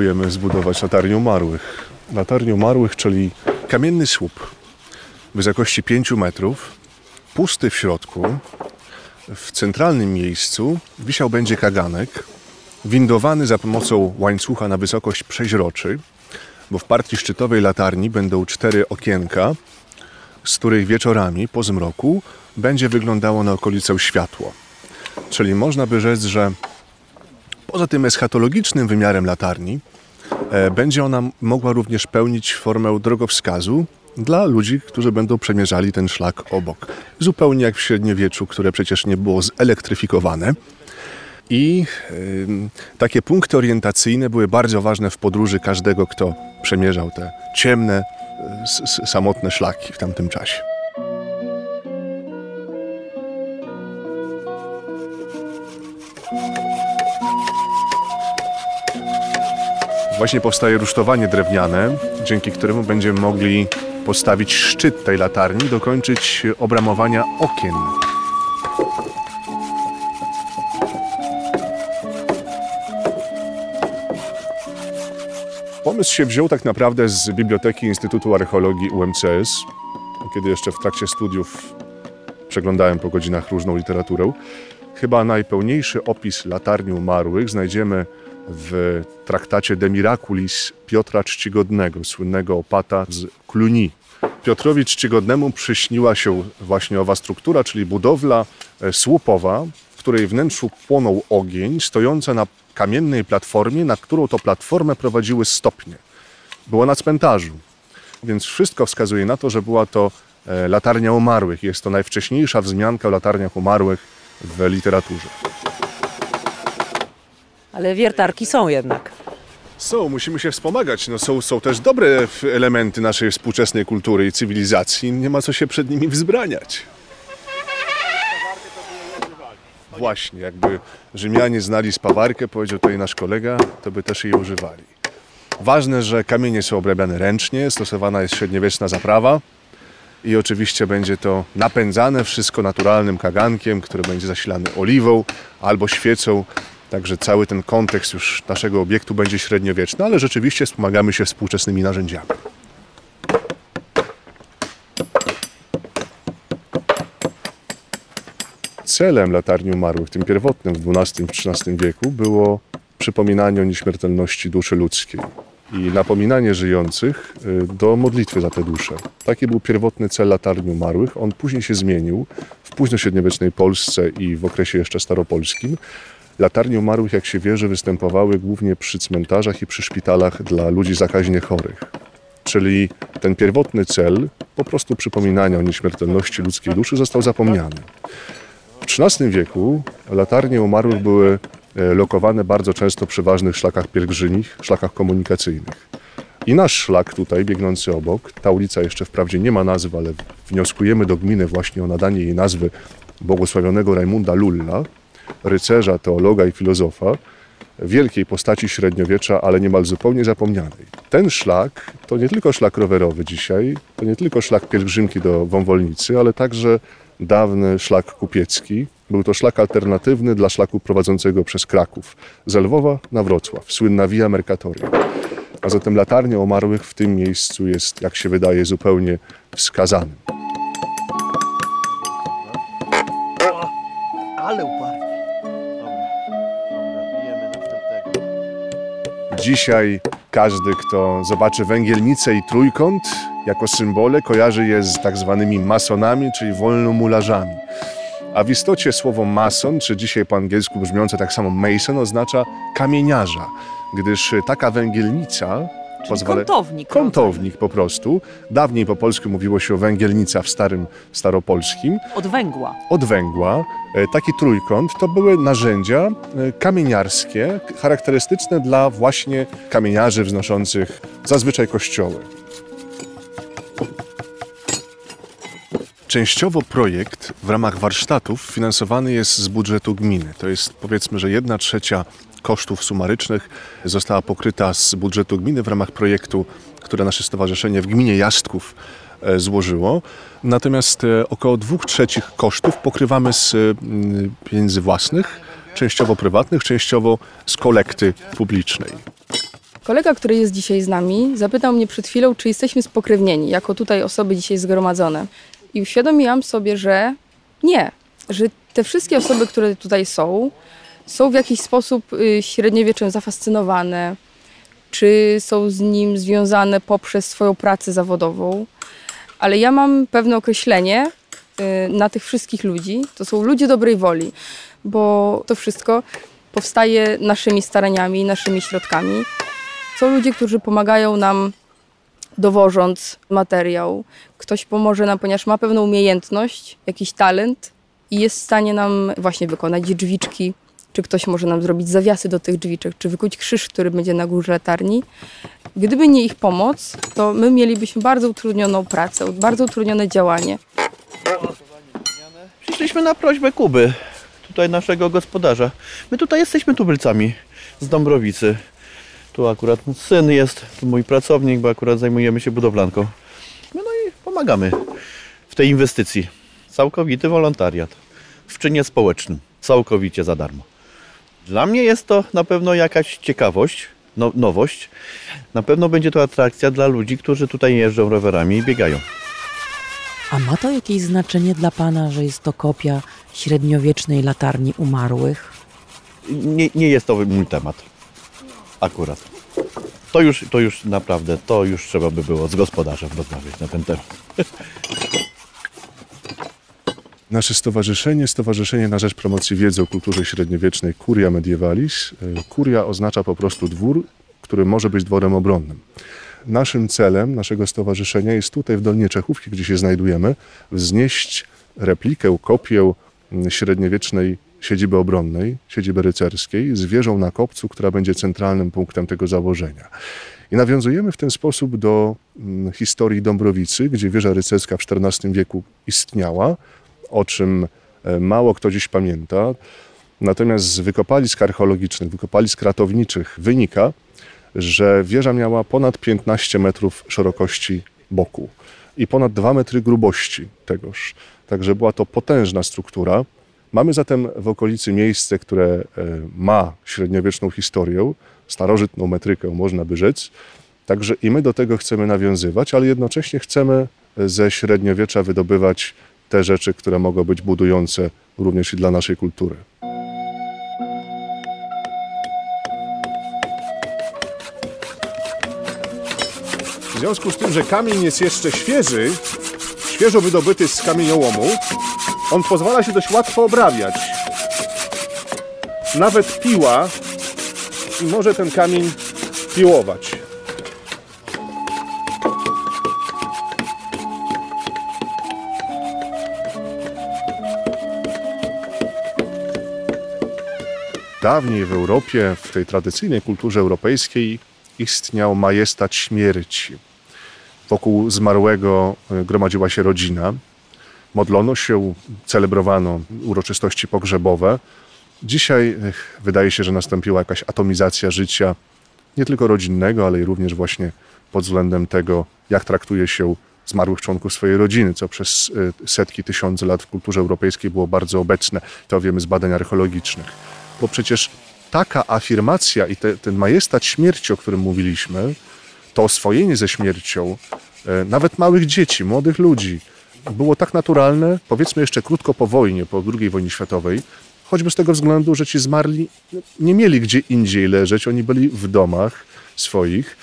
próbujemy zbudować latarnię umarłych. Latarnię umarłych, czyli kamienny słup wysokości 5 metrów, pusty w środku. W centralnym miejscu wisiał będzie kaganek, windowany za pomocą łańcucha na wysokość przeźroczy, bo w partii szczytowej latarni będą cztery okienka, z których wieczorami po zmroku będzie wyglądało na okolicę światło. Czyli można by rzec, że poza tym eschatologicznym wymiarem latarni, e, będzie ona mogła również pełnić formę drogowskazu dla ludzi, którzy będą przemierzali ten szlak obok. Zupełnie jak w średniowieczu, które przecież nie było zelektryfikowane. I takie punkty orientacyjne były bardzo ważne w podróży każdego, kto przemierzał te ciemne, samotne szlaki w tamtym czasie. Właśnie powstaje rusztowanie drewniane, dzięki któremu będziemy mogli postawić szczyt tej latarni, dokończyć obramowania okien. Pomysł się wziął tak naprawdę z Biblioteki Instytutu Archeologii UMCS, kiedy jeszcze w trakcie studiów przeglądałem po godzinach różną literaturę. Chyba najpełniejszy opis latarni umarłych znajdziemy w traktacie De Miraculis Piotra Czcigodnego, słynnego opata z Cluny. Piotrowi Czcigodnemu przyśniła się właśnie owa struktura, czyli budowla e, słupowa, w której wnętrzu płonął ogień, stojąca na kamiennej platformie, na którą to platformę prowadziły stopnie. Była na cmentarzu, więc wszystko wskazuje na to, że była to e, latarnia umarłych. Jest to najwcześniejsza wzmianka o latarniach umarłych w literaturze. Ale wiertarki są jednak. Są, musimy się wspomagać. No są, są też dobre elementy naszej współczesnej kultury i cywilizacji. Nie ma co się przed nimi wzbraniać. Właśnie, jakby Rzymianie znali spawarkę, powiedział tutaj nasz kolega, to by też jej używali. Ważne, że kamienie są obrabiane ręcznie, stosowana jest średniowieczna zaprawa i oczywiście będzie to napędzane wszystko naturalnym kagankiem, który będzie zasilany oliwą albo świecą Także cały ten kontekst już naszego obiektu będzie średniowieczny, ale rzeczywiście wspomagamy się współczesnymi narzędziami. Celem latarni umarłych, tym pierwotnym w XII-XIII wieku, było przypominanie o nieśmiertelności duszy ludzkiej i napominanie żyjących y, do modlitwy za te dusze. Taki był pierwotny cel latarni umarłych. On później się zmienił w późnośredniowiecznej Polsce i w okresie jeszcze staropolskim Latarnie umarłych, jak się wierzy, występowały głównie przy cmentarzach i przy szpitalach dla ludzi zakaźnie chorych. Czyli ten pierwotny cel, po prostu przypominania o nieśmiertelności ludzkiej duszy, został zapomniany. W XIII wieku latarnie umarłych były e, lokowane bardzo często przy ważnych szlakach pielgrzymich, szlakach komunikacyjnych. I nasz szlak tutaj, biegnący obok, ta ulica jeszcze wprawdzie nie ma nazwy, ale wnioskujemy do gminy właśnie o nadanie jej nazwy błogosławionego Rajmunda Lulla, rycerza, teologa i filozofa, wielkiej postaci średniowiecza, ale niemal zupełnie zapomnianej. Ten szlak to nie tylko szlak rowerowy dzisiaj, to nie tylko szlak pielgrzymki do Wąwolnicy, ale także dawny szlak kupiecki. Był to szlak alternatywny dla szlaku prowadzącego przez Kraków, z Lwowa na Wrocław, słynna Via Mercatoria. A zatem latarnia umarłych w tym miejscu jest, jak się wydaje, zupełnie wskazanym. Ale Dzisiaj każdy, kto zobaczy węgielnicę i trójkąt jako symbole, kojarzy je z tak zwanymi masonami, czyli wolnomularzami. A w istocie słowo mason, czy dzisiaj po angielsku brzmiące tak samo mason, oznacza kamieniarza, gdyż taka węgielnica pozwala... kątownik. Kątownik po prostu. Dawniej po polsku mówiło się o węgielnica w starym staropolskim. Od węgła. Od węgła. E, taki trójkąt to były narzędzia e, kamieniarskie, charakterystyczne dla właśnie kamieniarzy wznoszących zazwyczaj kościoły. Częściowo projekt w ramach warsztatów finansowany jest z budżetu gminy. To jest powiedzmy, że jedna trzecia kosztów sumarycznych została pokryta z budżetu gminy w ramach projektu, które nasze stowarzyszenie w gminie Jastków e, złożyło. Natomiast e, około dwóch trzecich kosztów pokrywamy z mm, pieniędzy własnych, częściowo prywatnych, częściowo z kolekty publicznej. Kolega, który jest dzisiaj z nami, zapytał mnie przed chwilą, czy jesteśmy spokrewnieni, jako tutaj osoby dzisiaj zgromadzone. I uświadomiłam sobie, że nie, że te wszystkie osoby, które tutaj są, są w jakiś sposób y, średniowieczem zafascynowane, czy są z nim związane poprzez swoją pracę zawodową. Ale ja mam pewne określenie y, na tych wszystkich ludzi. To są ludzie dobrej woli, bo to wszystko powstaje naszymi staraniami, naszymi środkami. Są ludzie, którzy pomagają nam dowożąc materiał. Ktoś pomoże nam, ponieważ ma pewną umiejętność, jakiś talent i jest w stanie nam właśnie wykonać drzwiczki, czy ktoś może nam zrobić zawiasy do tych drzwiczek, czy wykuć krzyż, który będzie na górze latarni. Gdyby nie ich pomoc, to my mielibyśmy bardzo utrudnioną pracę, bardzo utrudnione działanie. Przyszliśmy na prośbę Kuby, tutaj naszego gospodarza. My tutaj jesteśmy tubylcami z Dąbrowicy. Tu akurat syn jest, tu mój pracownik, bo akurat zajmujemy się budowlanką. No i pomagamy w tej inwestycji. Całkowity wolontariat w czynie społecznym, całkowicie za darmo. Dla mnie jest to na pewno jakaś ciekawość, no, nowość. Na pewno będzie to atrakcja dla ludzi, którzy tutaj jeżdżą rowerami i biegają. A ma to jakieś znaczenie dla pana, że jest to kopia średniowiecznej latarni umarłych? nie, nie jest to mój temat. Akurat. To już, to już naprawdę, to już trzeba by było z gospodarzem rozmawiać na ten temat. Nasze stowarzyszenie, Stowarzyszenie na Rzecz Promocji Wiedzy o Kulturze Średniowiecznej Curia Medievalis. E, Curia oznacza po prostu dwór, który może być dworem obronnym. Naszym celem, naszego stowarzyszenia jest tutaj w Dolnie Czechówki, gdzie się znajdujemy, wznieść replikę, kopię mm, średniowiecznej siedziby obronnej, siedziby rycerskiej z wieżą na kopcu, która będzie centralnym punktem tego założenia. I nawiązujemy w ten sposób do mm, historii Dąbrowicy, gdzie wieża rycerska w XIV wieku istniała, o czym e, mało kto dziś pamięta. Natomiast z wykopalisk archeologicznych, wykopalisk ratowniczych wynika, że wieża miała ponad 15 metrów szerokości boku i ponad 2 metry grubości tegoż. Także była to potężna struktura. Mamy zatem w okolicy miejsce, które e, ma średniowieczną historię, starożytną metrykę, można by rzec. Także i my do tego chcemy nawiązywać, ale jednocześnie chcemy ze średniowiecza wydobywać te rzeczy, które mogą być budujące również i dla naszej kultury. W związku z tym, że kamień jest jeszcze świeży, świeżo wydobyty z kamieniołomu, on pozwala się dość łatwo obrabiać. Nawet piła i może ten kamień piłować. Dawniej w Europie, w tej tradycyjnej kulturze europejskiej, istniał majestat śmierci. Wokół zmarłego e, gromadziła się rodzina. Modlono się, celebrowano uroczystości pogrzebowe. Dzisiaj e, wydaje się, że nastąpiła jakaś atomizacja życia, nie tylko rodzinnego, ale i również właśnie pod względem tego, jak traktuje się zmarłych członków swojej rodziny, co przez e, setki, tysiące lat w kulturze europejskiej było bardzo obecne. To wiemy z badań archeologicznych. Bo przecież taka afirmacja i te, ten majestat śmierci, o którym mówiliśmy, to oswojenie ze śmiercią, e, nawet małych dzieci, młodych ludzi, było tak naturalne, powiedzmy jeszcze krótko po wojnie, po II wojnie światowej, choćby z tego względu, że ci zmarli nie mieli gdzie indziej leżeć, oni byli w domach swoich.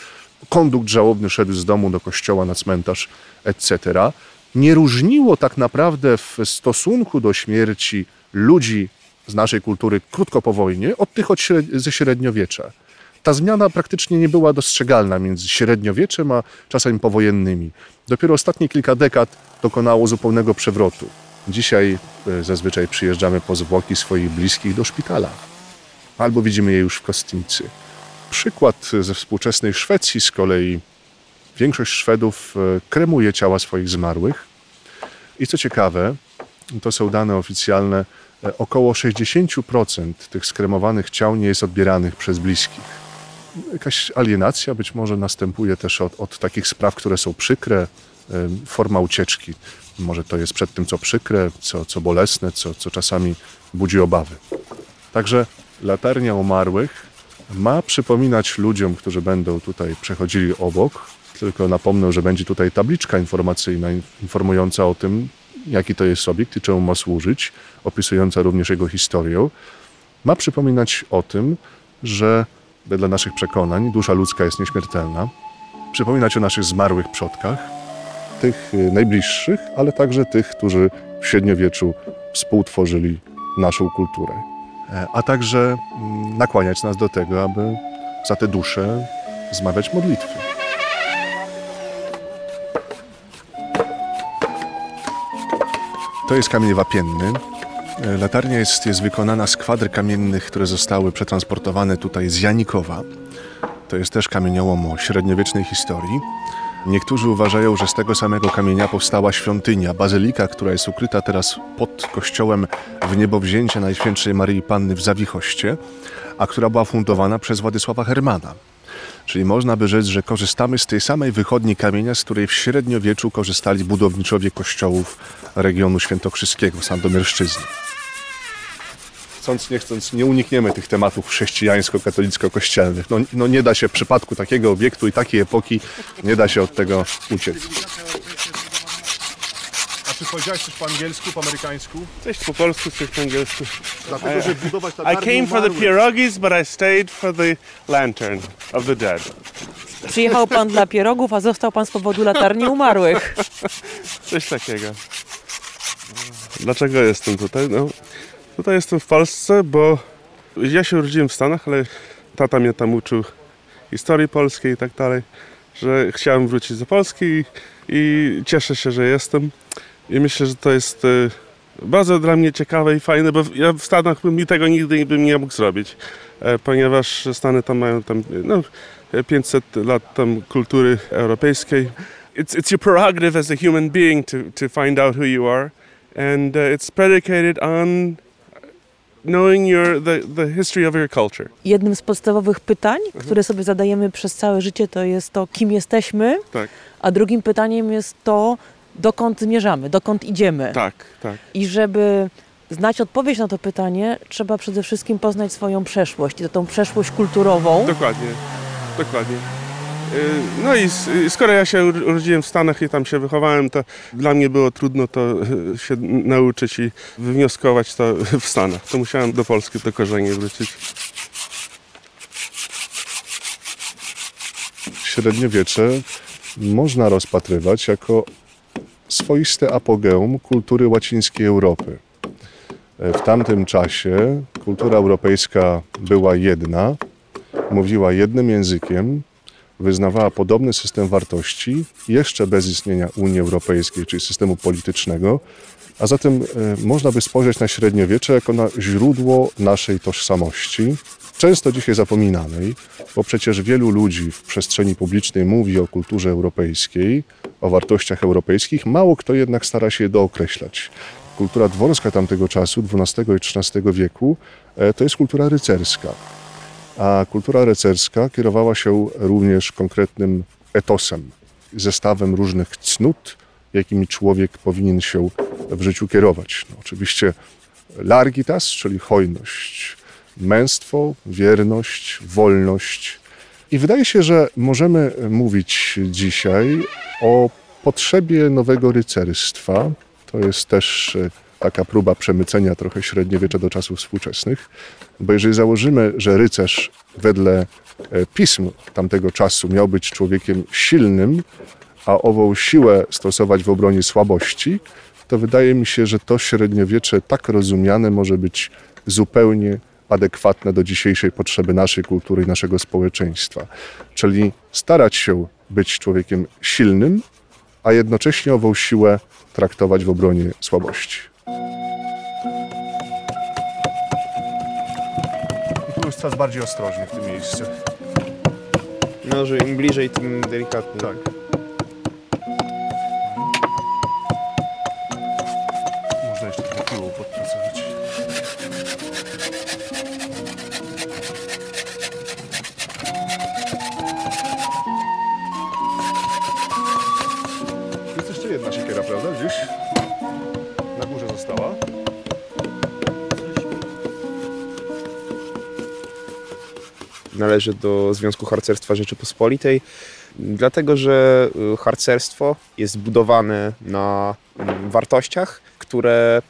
Kondukt żałobny szedł z domu do kościoła, na cmentarz, etc. Nie różniło tak naprawdę w stosunku do śmierci ludzi z naszej kultury krótko po wojnie od tych od ze średniowiecza. Ta zmiana praktycznie nie była dostrzegalna między średniowieczem a czasami powojennymi. Dopiero ostatnie kilka dekad dokonało zupełnego przewrotu. Dzisiaj e, zazwyczaj przyjeżdżamy po zwłoki swoich bliskich do szpitala. Albo widzimy je już w kostnicy. Przykład ze współczesnej Szwecji z kolei. Większość Szwedów e, kremuje ciała swoich zmarłych. I co ciekawe, to są dane oficjalne, około 60% tych skremowanych ciał nie jest odbieranych przez bliskich. Jakaś alienacja być może następuje też od, od takich spraw, które są przykre, e, forma ucieczki. Może to jest przed tym, co przykre, co, co bolesne, co, co czasami budzi obawy. Także latarnia umarłych ma przypominać ludziom, którzy będą tutaj przechodzili obok, tylko napomnę, że będzie tutaj tabliczka informacyjna in- informująca o tym, jaki to jest obiekt i czemu ma służyć, opisująca również jego historię. Ma przypominać o tym, że wedle naszych przekonań dusza ludzka jest nieśmiertelna, przypominać o naszych zmarłych przodkach, tych y, najbliższych, ale także tych, którzy w średniowieczu współtworzyli naszą kulturę. E, A także mm, nakłaniać nas do tego, aby za te dusze zmawiać modlitwy. To jest kamień wapienny. E, Latarnia jest, jest wykonana z kwadr kamiennych, które zostały przetransportowane tutaj z Janikowa. To jest też kamieniołom o średniowiecznej historii. Niektórzy uważają, że z tego samego kamienia powstała świątynia, bazylika, która jest ukryta teraz pod kościołem w niebowzięcie Najświętszej Maryi Panny w Zawichoście, a która była fundowana przez Władysława Hermana. Czyli można by rzec, że korzystamy z tej samej wychodni kamienia, z której w średniowieczu korzystali budowniczowie kościołów regionu świętokrzyskiego, sandomierszczyzny. Chcąc nie chcąc, nie unikniemy tych tematów chrześcijańsko-katolicko-kościelnych. No, no nie da się w przypadku takiego obiektu i takiej epoki, nie da się od tego uciec. Czy powiedziałeś coś po angielsku, po amerykańsku? Coś po polsku, coś po angielsku. Dlatego, że budować I came for the pierogies, but I stayed for the lantern of the dead. Przyjechał pan dla pierogów, a został pan z powodu latarni umarłych. Coś takiego. Dlaczego jestem tutaj? No, tutaj jestem w Polsce, bo ja się urodziłem w Stanach, ale tata mnie tam uczył historii polskiej i tak dalej, że chciałem wrócić do Polski i, i cieszę się, że jestem. I myślę, że to jest e, bardzo dla mnie ciekawe i fajne, bo ja w Stanach bym tego nigdy bym nie mógł zrobić, e, ponieważ Stany tam mają tam no, 500 lat tam kultury europejskiej. It's, it's your prerogative as a human being to, to find out who you are, and uh, it's predicated on knowing your, the, the history of your culture. Jednym z podstawowych pytań, które sobie zadajemy przez całe życie, to jest to, kim jesteśmy, Tak, a drugim pytaniem jest to, dokąd zmierzamy, dokąd idziemy. tak, tak. I żeby znać odpowiedź na to pytanie, trzeba przede wszystkim poznać swoją przeszłość, tą przeszłość kulturową. Dokładnie, dokładnie. Y, No i y, skoro ja się ur- urodziłem w Stanach i tam się wychowałem, to dla mnie było trudno to y, się nauczyć i wywnioskować to w Stanach. To musiałem do Polski, do korzeni wrócić. Średniowiecze można rozpatrywać jako swoiste apogeum kultury łacińskiej Europy. W tamtym czasie kultura europejska była jedna, mówiła jednym językiem, wyznawała podobny system wartości, jeszcze bez istnienia Unii Europejskiej, czyli systemu politycznego, a zatem e, można by spojrzeć na średniowiecze jako na źródło naszej tożsamości, często dzisiaj zapominanej, bo przecież wielu ludzi w przestrzeni publicznej mówi o kulturze europejskiej, o wartościach europejskich, mało kto jednak stara się je dookreślać. Kultura dworska tamtego czasu, XII i XIII wieku, e, to jest kultura rycerska. A kultura rycerska kierowała się również konkretnym etosem, zestawem różnych cnót, jakimi człowiek powinien się w życiu kierować. No, oczywiście largitas, czyli hojność, męstwo, wierność, wolność. I wydaje się, że możemy mówić dzisiaj o potrzebie nowego rycerstwa. To jest też e, taka próba przemycenia trochę średniowiecza do czasów współczesnych, bo jeżeli założymy, że rycerz wedle e, pism tamtego czasu miał być człowiekiem silnym, a ową siłę stosować w obronie słabości, to wydaje mi się, że to średniowiecze tak rozumiane może być zupełnie adekwatne do dzisiejszej potrzeby naszej kultury i naszego społeczeństwa. Czyli starać się być człowiekiem silnym, a jednocześnie ową siłę traktować w obronie słabości. I tu jest coraz bardziej ostrożnie w tym miejscu. No, że im bliżej, tym delikatniej. Tak. Należy do Związku Harcerstwa Rzeczypospolitej, dlatego że y, harcerstwo jest budowane na mm, wartościach, które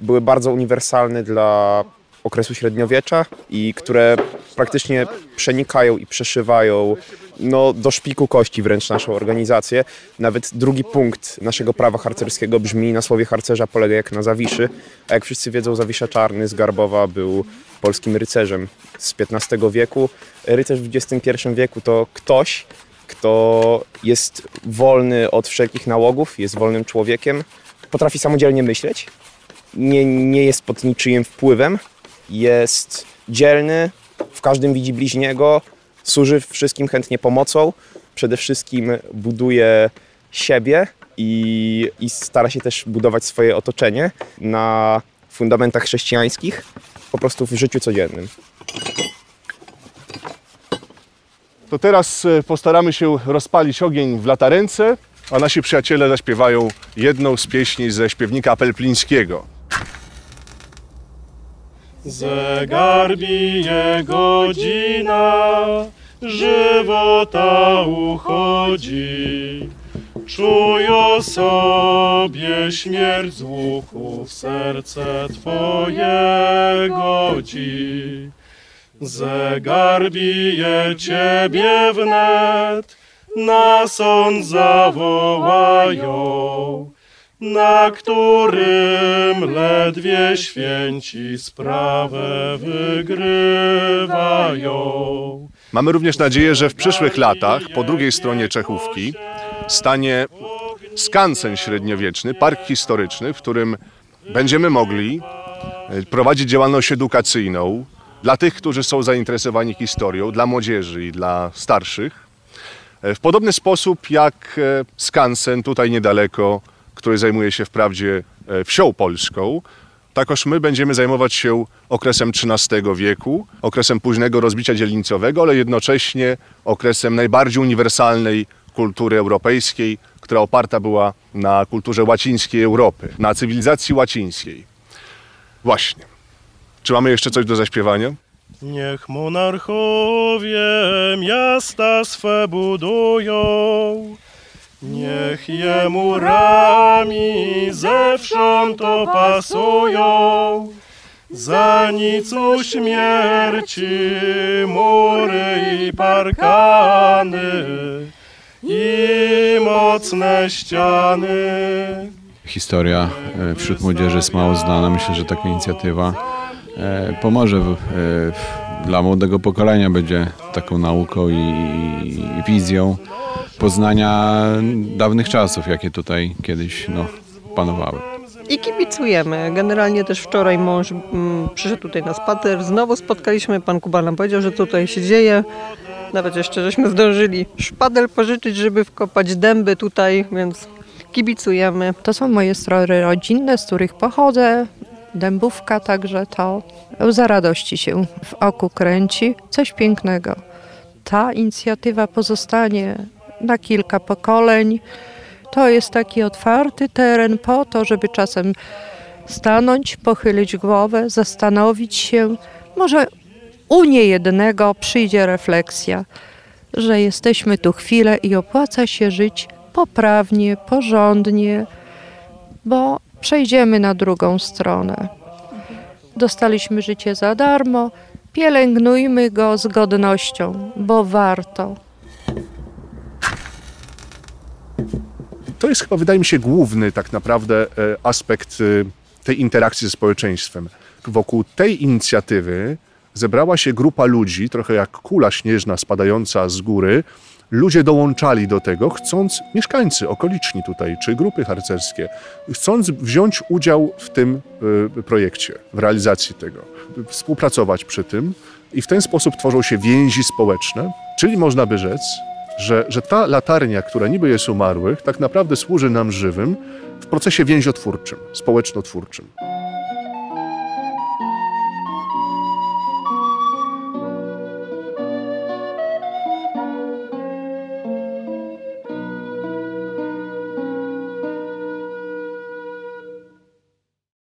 były bardzo uniwersalne dla okresu średniowiecza i które praktycznie przenikają i przeszywają no, do szpiku kości wręcz naszą organizację. Nawet drugi punkt naszego prawa harcerskiego brzmi na słowie harcerza polega jak na Zawiszy, a jak wszyscy wiedzą Zawisza Czarny z Garbowa był polskim rycerzem z XV wieku. Rycerz w XXI wieku to ktoś, kto jest wolny od wszelkich nałogów, jest wolnym człowiekiem, potrafi samodzielnie myśleć, nie, nie jest pod niczyim wpływem, jest dzielny, w każdym widzi bliźniego, służy wszystkim chętnie pomocą, przede wszystkim buduje siebie i, i stara się też budować swoje otoczenie na fundamentach chrześcijańskich, po prostu w życiu codziennym. To teraz e, postaramy się rozpalić ogień w latarence, a nasi przyjaciele zaśpiewają jedną z pieśni ze śpiewnika Pelplińskiego. Zegar bije godzina, żywota uchodzi. Czuję sobie śmierć z łuku w serce Twoje godzi. Zegar bije Ciebie wnet, na sąd zawołają na którym ledwie święci sprawę wygrywają. Mamy również nadzieję, że w przyszłych latach po drugiej stronie Czechówki stanie skansen średniowieczny, park historyczny, w którym będziemy mogli e, prowadzić działalność edukacyjną dla tych, którzy są zainteresowani historią, dla młodzieży i dla starszych. E, W podobny sposób jak e, skansen tutaj niedaleko, który zajmuje się wprawdzie e, wsią polską, takoż my będziemy zajmować się okresem XIII wieku, okresem późnego rozbicia dzielnicowego, ale jednocześnie okresem najbardziej uniwersalnej kultury europejskiej, która oparta była na kulturze łacińskiej Europy, na cywilizacji łacińskiej. Właśnie. Czy mamy jeszcze coś do zaśpiewania? Niech monarchowie miasta swe budują, niech je murami zewsząd opasują. Za nic śmierci mury i parkany i mocne ściany. historia e, wśród młodzieży jest mało znana. Myślę, że taka inicjatywa e, pomoże w, e, w, dla młodego pokolenia, będzie taką nauką i, i wizją poznania dawnych czasów, jakie tutaj kiedyś no, panowały. I kibicujemy. Generalnie też wczoraj mąż mm, przyszedł tutaj na spacer. Znowu spotkaliśmy, pan Kuba nam powiedział, że tutaj się dzieje. Nawet jeszcze żeśmy zdążyli szpadel pożyczyć, żeby wkopać dęby tutaj, więc kibicujemy. To są moje stroje rodzinne, z których pochodzę. Dębówka także to łza radości się w oku kręci. Coś pięknego. Ta inicjatywa pozostanie na kilka pokoleń. To jest taki otwarty teren po to, żeby czasem stanąć, pochylić głowę, zastanowić się. Może u niejednego przyjdzie refleksja, że jesteśmy tu chwilę i opłaca się żyć poprawnie, porządnie, bo przejdziemy na drugą stronę. Dostaliśmy życie za darmo, pielęgnujmy go z godnością, bo warto. To jest chyba, wydaje mi się, główny tak naprawdę e, aspekt e, tej interakcji ze społeczeństwem. Wokół tej inicjatywy zebrała się grupa ludzi, trochę jak kula śnieżna spadająca z góry. Ludzie dołączali do tego, chcąc, mieszkańcy okoliczni tutaj, czy grupy harcerskie, chcąc wziąć udział w tym e, projekcie, w realizacji tego, współpracować przy tym i w ten sposób tworzą się więzi społeczne, czyli można by rzec, że, że ta latarnia, która niby jest umarłych, tak naprawdę służy nam żywym w procesie więziotwórczym, społecznotwórczym.